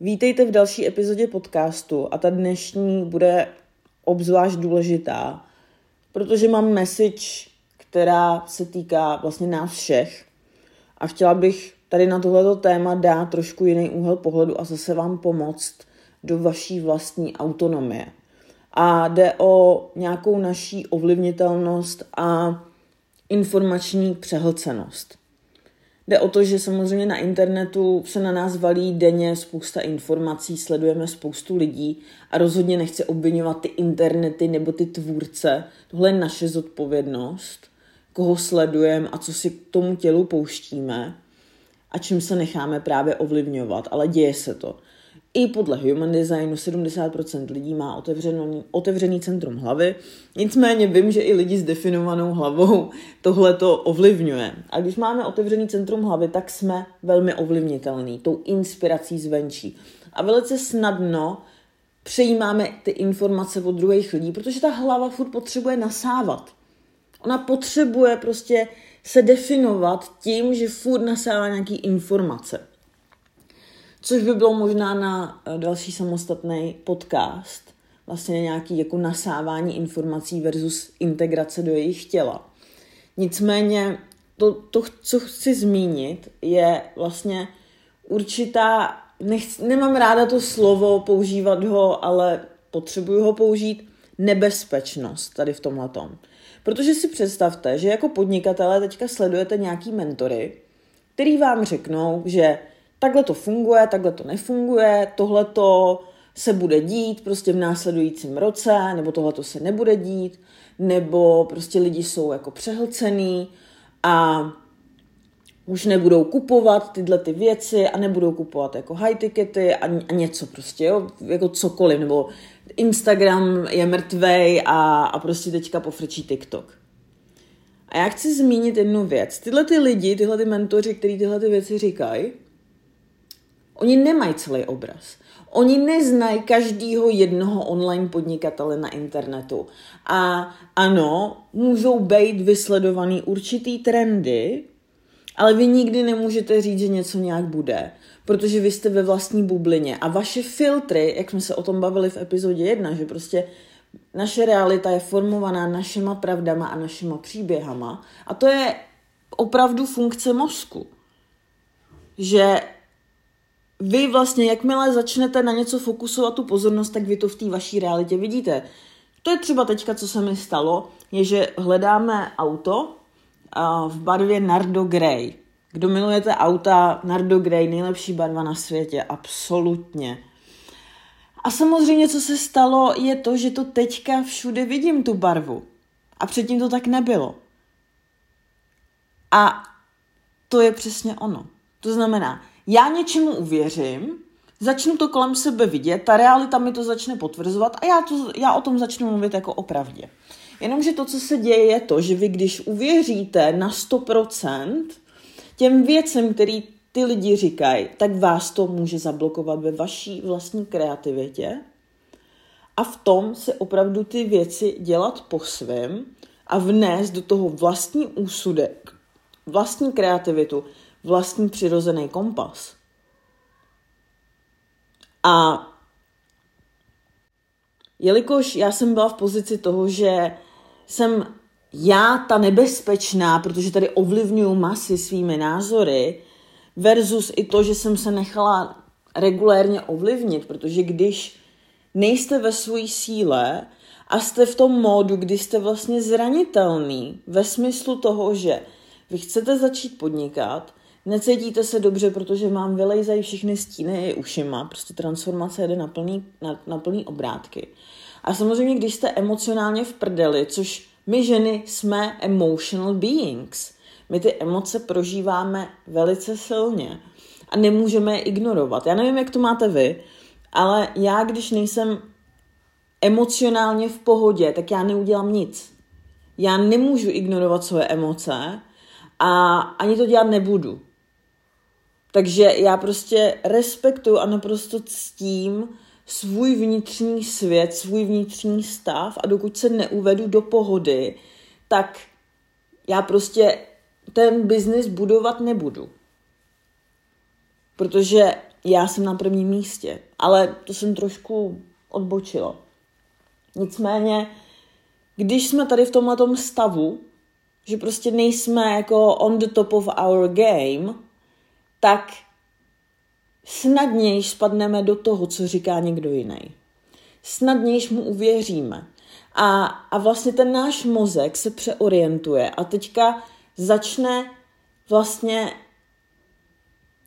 Vítejte v další epizodě podcastu a ta dnešní bude obzvlášť důležitá, protože mám message, která se týká vlastně nás všech a chtěla bych tady na tohleto téma dát trošku jiný úhel pohledu a zase vám pomoct do vaší vlastní autonomie. A jde o nějakou naší ovlivnitelnost a informační přehlcenost. Jde o to, že samozřejmě na internetu se na nás valí denně spousta informací, sledujeme spoustu lidí a rozhodně nechci obvinovat ty internety nebo ty tvůrce. Tohle je naše zodpovědnost, koho sledujeme a co si k tomu tělu pouštíme a čím se necháme právě ovlivňovat, ale děje se to. I podle Human Designu 70% lidí má otevřený, otevřený centrum hlavy, nicméně vím, že i lidi s definovanou hlavou tohle to ovlivňuje. A když máme otevřený centrum hlavy, tak jsme velmi ovlivnitelní tou inspirací zvenčí. A velice snadno přejímáme ty informace od druhých lidí, protože ta hlava furt potřebuje nasávat. Ona potřebuje prostě se definovat tím, že furt nasává nějaký informace což by bylo možná na eh, další samostatný podcast, vlastně nějaký jako nasávání informací versus integrace do jejich těla. Nicméně to, to co chci zmínit, je vlastně určitá, nech, nemám ráda to slovo, používat ho, ale potřebuju ho použít, nebezpečnost tady v tomhle tom. Protože si představte, že jako podnikatelé teďka sledujete nějaký mentory, který vám řeknou, že takhle to funguje, takhle to nefunguje, tohle to se bude dít prostě v následujícím roce, nebo tohle to se nebude dít, nebo prostě lidi jsou jako přehlcený a už nebudou kupovat tyhle ty věci a nebudou kupovat jako high tickety a, a něco prostě, jo, jako cokoliv, nebo Instagram je mrtvej a, a prostě teďka pofrčí TikTok. A já chci zmínit jednu věc. Tyhle ty lidi, tyhle ty mentoři, kteří tyhle ty věci říkají, Oni nemají celý obraz. Oni neznají každýho jednoho online podnikatele na internetu. A ano, můžou být vysledovaný určitý trendy, ale vy nikdy nemůžete říct, že něco nějak bude, protože vy jste ve vlastní bublině a vaše filtry, jak jsme se o tom bavili v epizodě 1, že prostě naše realita je formovaná našima pravdama a našima příběhama a to je opravdu funkce mozku. Že vy vlastně, jakmile začnete na něco fokusovat tu pozornost, tak vy to v té vaší realitě vidíte. To je třeba teďka, co se mi stalo, je, že hledáme auto v barvě Nardo Grey. Kdo milujete auta, Nardo Grey, nejlepší barva na světě, absolutně. A samozřejmě, co se stalo, je to, že to teďka všude vidím, tu barvu. A předtím to tak nebylo. A to je přesně ono. To znamená, já něčemu uvěřím, začnu to kolem sebe vidět, ta realita mi to začne potvrzovat a já, to, já o tom začnu mluvit jako o pravdě. Jenomže to, co se děje, je to, že vy když uvěříte na 100% těm věcem, který ty lidi říkají, tak vás to může zablokovat ve vaší vlastní kreativitě a v tom se opravdu ty věci dělat po svém a vnést do toho vlastní úsudek, vlastní kreativitu, vlastní přirozený kompas. A jelikož já jsem byla v pozici toho, že jsem já ta nebezpečná, protože tady ovlivňuju masy svými názory, versus i to, že jsem se nechala regulérně ovlivnit, protože když nejste ve své síle a jste v tom módu, kdy jste vlastně zranitelný, ve smyslu toho, že vy chcete začít podnikat, Necítíte se dobře, protože mám vylejzají všechny stíny ušima, prostě transformace jede na plný, na, na plný obrátky. A samozřejmě, když jste emocionálně v prdeli, což my ženy jsme emotional beings, my ty emoce prožíváme velice silně a nemůžeme je ignorovat. Já nevím, jak to máte vy, ale já, když nejsem emocionálně v pohodě, tak já neudělám nic. Já nemůžu ignorovat svoje emoce a ani to dělat nebudu. Takže já prostě respektuju a naprosto ctím svůj vnitřní svět, svůj vnitřní stav a dokud se neuvedu do pohody, tak já prostě ten biznis budovat nebudu. Protože já jsem na prvním místě. Ale to jsem trošku odbočila. Nicméně, když jsme tady v tomhle stavu, že prostě nejsme jako on the top of our game, tak snadněji spadneme do toho, co říká někdo jiný. Snadněji mu uvěříme. A, a vlastně ten náš mozek se přeorientuje a teďka začne vlastně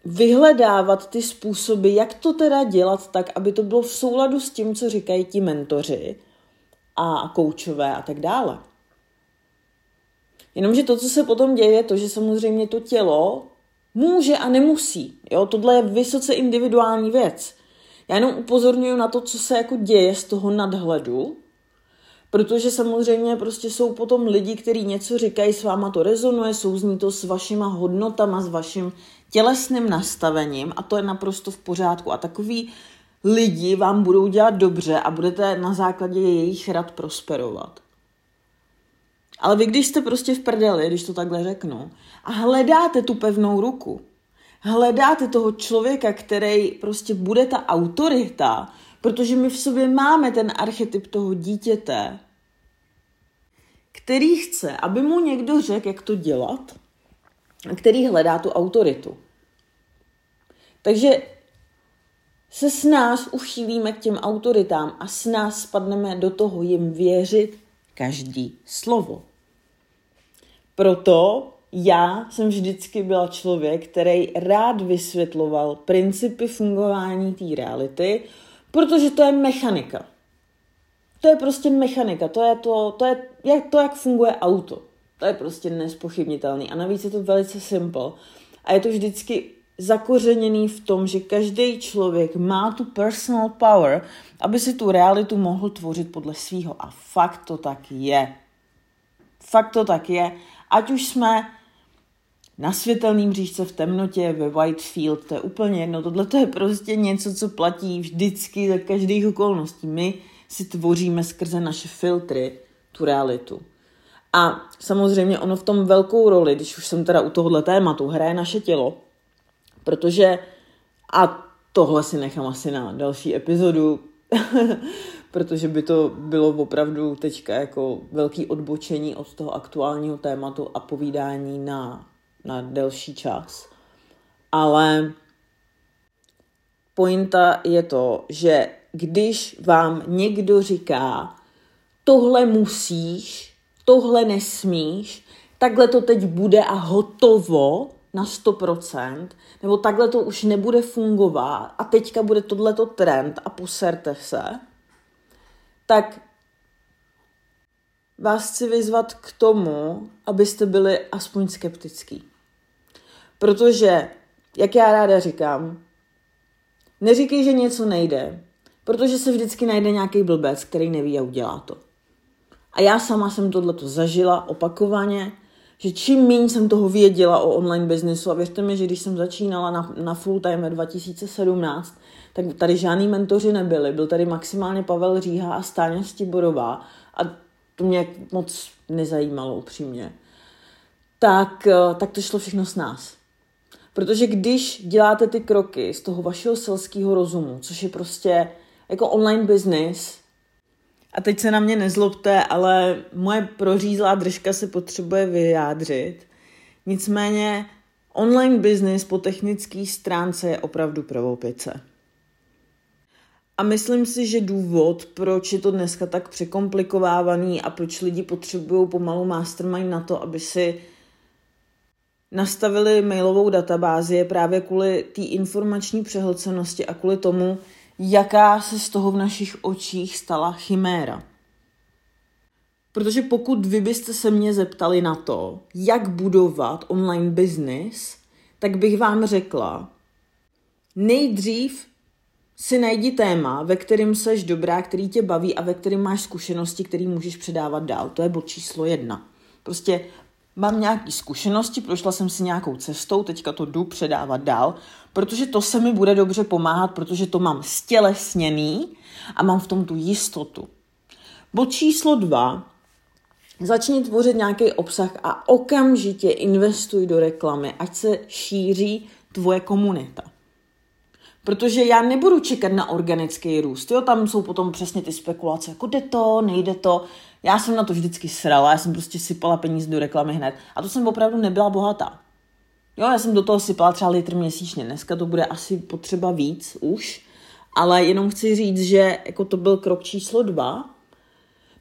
vyhledávat ty způsoby, jak to teda dělat tak, aby to bylo v souladu s tím, co říkají ti mentoři a koučové a tak dále. Jenomže to, co se potom děje, je to, že samozřejmě to tělo může a nemusí. Jo? Tohle je vysoce individuální věc. Já jenom upozorňuji na to, co se jako děje z toho nadhledu, protože samozřejmě prostě jsou potom lidi, kteří něco říkají, s váma to rezonuje, souzní to s vašima hodnotama, s vaším tělesným nastavením a to je naprosto v pořádku. A takový lidi vám budou dělat dobře a budete na základě jejich rad prosperovat. Ale vy, když jste prostě v prdeli, když to takhle řeknu, a hledáte tu pevnou ruku, hledáte toho člověka, který prostě bude ta autorita, protože my v sobě máme ten archetyp toho dítěte, který chce, aby mu někdo řekl, jak to dělat, který hledá tu autoritu. Takže se s nás uchýlíme k těm autoritám a s nás spadneme do toho jim věřit každý slovo. Proto já jsem vždycky byla člověk, který rád vysvětloval principy fungování té reality, protože to je mechanika. To je prostě mechanika, to je to, to je jak, to, jak funguje auto. To je prostě nespochybnitelný a navíc je to velice simple. A je to vždycky zakořeněný v tom, že každý člověk má tu personal power, aby si tu realitu mohl tvořit podle svýho. A fakt to tak je. Fakt to tak je. Ať už jsme na světelným říčce v temnotě, ve Whitefield, to je úplně jedno. Tohle to je prostě něco, co platí vždycky za každých okolností. My si tvoříme skrze naše filtry tu realitu. A samozřejmě ono v tom velkou roli, když už jsem teda u tohohle tématu, hraje naše tělo, protože a tohle si nechám asi na další epizodu, protože by to bylo opravdu teďka jako velký odbočení od toho aktuálního tématu a povídání na, na delší čas. Ale pointa je to, že když vám někdo říká, tohle musíš, tohle nesmíš, takhle to teď bude a hotovo na 100%, nebo takhle to už nebude fungovat a teďka bude tohleto trend a poserte se, tak vás chci vyzvat k tomu, abyste byli aspoň skeptický. Protože, jak já ráda říkám, neříkej, že něco nejde, protože se vždycky najde nějaký blbec, který neví a udělá to. A já sama jsem tohleto zažila opakovaně, že čím méně jsem toho věděla o online biznesu a věřte mi, že když jsem začínala na, na full time 2017, tak tady žádný mentoři nebyli. Byl tady maximálně Pavel Říha a Stáňa Stiborová a to mě moc nezajímalo upřímně. Tak, eh, tak to šlo všechno s nás. Protože když děláte ty kroky z toho vašeho selského rozumu, což je prostě jako online business, a teď se na mě nezlobte, ale moje prořízlá držka se potřebuje vyjádřit. Nicméně online business po technické stránce je opravdu prvopice. A myslím si, že důvod, proč je to dneska tak překomplikovávaný a proč lidi potřebují pomalu mastermind na to, aby si nastavili mailovou databázi, je právě kvůli té informační přehlcenosti a kvůli tomu, jaká se z toho v našich očích stala chiméra. Protože pokud vy byste se mě zeptali na to, jak budovat online business, tak bych vám řekla, nejdřív si najdi téma, ve kterém seš dobrá, který tě baví a ve kterém máš zkušenosti, který můžeš předávat dál. To je bod číslo jedna. Prostě mám nějaké zkušenosti, prošla jsem si nějakou cestou, teďka to jdu předávat dál, protože to se mi bude dobře pomáhat, protože to mám stělesněný a mám v tom tu jistotu. Bod číslo dva, začni tvořit nějaký obsah a okamžitě investuj do reklamy, ať se šíří tvoje komunita. Protože já nebudu čekat na organický růst. Jo, tam jsou potom přesně ty spekulace, jako jde to, nejde to. Já jsem na to vždycky srala, já jsem prostě sypala peníze do reklamy hned. A to jsem opravdu nebyla bohatá. Jo, já jsem do toho sypala třeba litr měsíčně. Dneska to bude asi potřeba víc už. Ale jenom chci říct, že jako to byl krok číslo dva.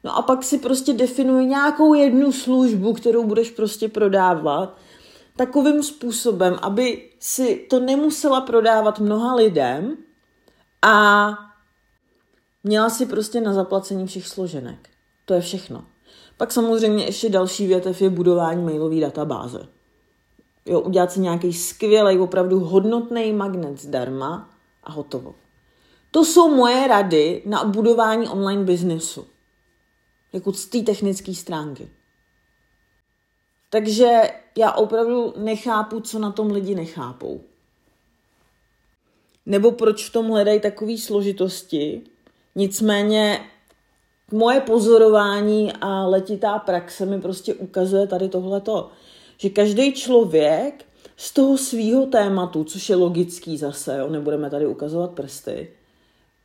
No a pak si prostě definuj nějakou jednu službu, kterou budeš prostě prodávat takovým způsobem, aby si to nemusela prodávat mnoha lidem a měla si prostě na zaplacení všech složenek. To je všechno. Pak samozřejmě ještě další větev je budování mailové databáze. Jo, udělat si nějaký skvělý, opravdu hodnotný magnet zdarma a hotovo. To jsou moje rady na budování online biznesu. Jako z té technické stránky. Takže já opravdu nechápu, co na tom lidi nechápou. Nebo proč v tom hledají takové složitosti. Nicméně moje pozorování a letitá praxe mi prostě ukazuje tady tohleto, že každý člověk z toho svýho tématu, což je logický zase, jo, nebudeme tady ukazovat prsty,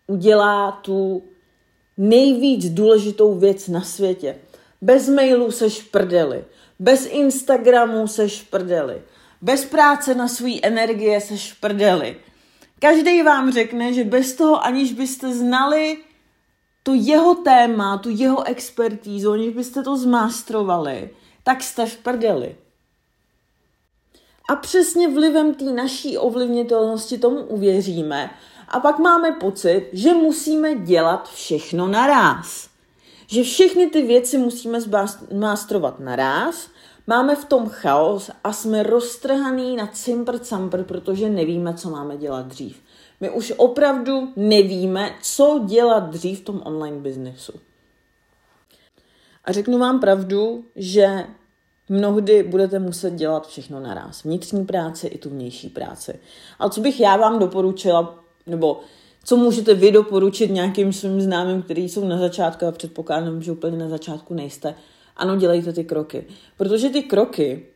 udělá tu nejvíc důležitou věc na světě. Bez mailu seš prdeli, bez Instagramu seš prdeli, bez práce na svý energie seš prdeli. Každý vám řekne, že bez toho, aniž byste znali to jeho téma, tu jeho expertízu, aniž byste to zmástrovali, tak jste v prdeli. A přesně vlivem té naší ovlivnitelnosti tomu uvěříme a pak máme pocit, že musíme dělat všechno naraz. Že všechny ty věci musíme zmástrovat naraz, máme v tom chaos a jsme roztrhaný na cimpr campr, protože nevíme, co máme dělat dřív. My už opravdu nevíme, co dělat dřív v tom online biznesu. A řeknu vám pravdu, že mnohdy budete muset dělat všechno naraz. Vnitřní práci i tu vnější práci. Ale co bych já vám doporučila, nebo co můžete vy doporučit nějakým svým známým, kteří jsou na začátku a předpokládám, že úplně na začátku nejste. Ano, dělejte ty kroky. Protože ty kroky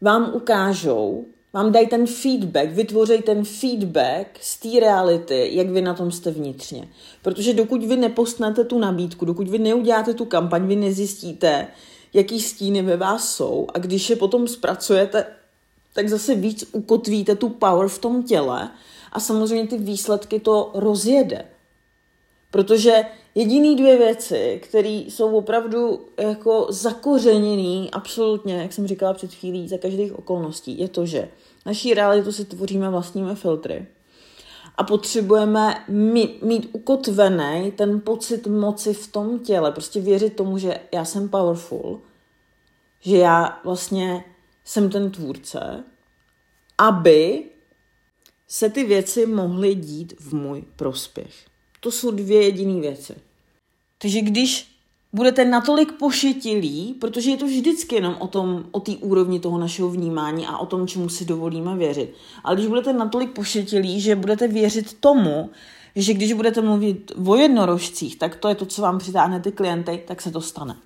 vám ukážou, vám dají ten feedback, vytvoří ten feedback z té reality, jak vy na tom jste vnitřně. Protože dokud vy nepostnete tu nabídku, dokud vy neuděláte tu kampaň, vy nezjistíte, jaký stíny ve vás jsou a když je potom zpracujete, tak zase víc ukotvíte tu power v tom těle a samozřejmě ty výsledky to rozjede. Protože jediný dvě věci, které jsou opravdu jako zakořeněný absolutně, jak jsem říkala před chvílí, za každých okolností, je to, že naší realitu si tvoříme vlastními filtry a potřebujeme mít, mít ukotvený ten pocit moci v tom těle, prostě věřit tomu, že já jsem powerful, že já vlastně jsem ten tvůrce, aby se ty věci mohly dít v můj prospěch. To jsou dvě jediné věci. Takže když budete natolik pošetilí, protože je to vždycky jenom o tom, o té úrovni toho našeho vnímání a o tom, čemu si dovolíme věřit. Ale když budete natolik pošetilí, že budete věřit tomu, že když budete mluvit o jednorožcích, tak to je to, co vám přitáhne ty klienty, tak se to stane.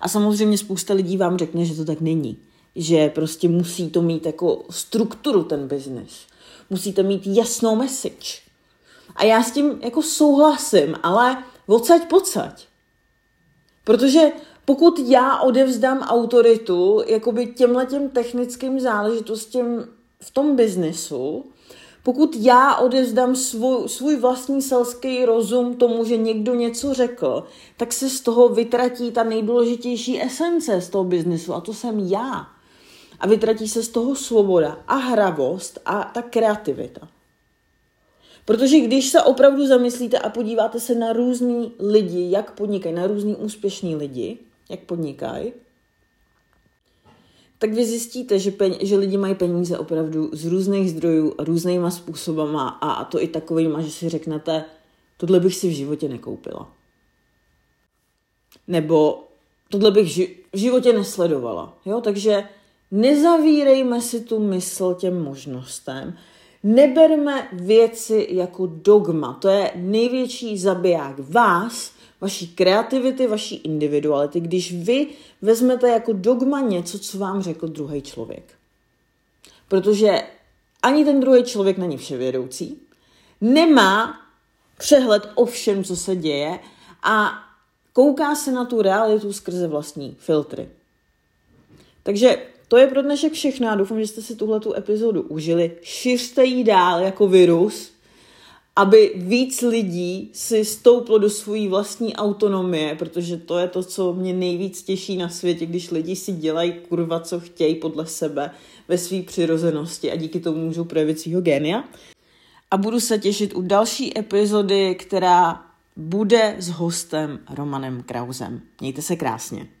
A samozřejmě spousta lidí vám řekne, že to tak není. Že prostě musí to mít jako strukturu ten biznis. Musíte mít jasnou message. A já s tím jako souhlasím, ale odsaď pocať. Protože pokud já odevzdám autoritu jakoby těmhle těm technickým záležitostem v tom biznesu, pokud já odevzdám svůj, svůj vlastní selský rozum tomu, že někdo něco řekl, tak se z toho vytratí ta nejdůležitější esence z toho biznesu a to jsem já. A vytratí se z toho svoboda a hravost a ta kreativita. Protože když se opravdu zamyslíte a podíváte se na různý lidi, jak podnikají, na různý úspěšní lidi, jak podnikají, tak vy zjistíte, že, pen, že lidi mají peníze opravdu z různých zdrojů různýma způsobama a, a to i takovýma, že si řeknete, tohle bych si v životě nekoupila. Nebo tohle bych ži- v životě nesledovala. Jo? Takže nezavírejme si tu mysl těm možnostem Neberme věci jako dogma. To je největší zabiják vás, vaší kreativity, vaší individuality, když vy vezmete jako dogma něco, co vám řekl druhý člověk. Protože ani ten druhý člověk není vševědoucí, nemá přehled o všem, co se děje a kouká se na tu realitu skrze vlastní filtry. Takže to je pro dnešek všechno. Doufám, že jste si tuhle epizodu užili. Šiřte ji dál jako virus, aby víc lidí si stouplo do svojí vlastní autonomie, protože to je to, co mě nejvíc těší na světě, když lidi si dělají kurva, co chtějí podle sebe ve své přirozenosti a díky tomu můžou projevit svého génia. A budu se těšit u další epizody, která bude s hostem Romanem Krausem. Mějte se krásně.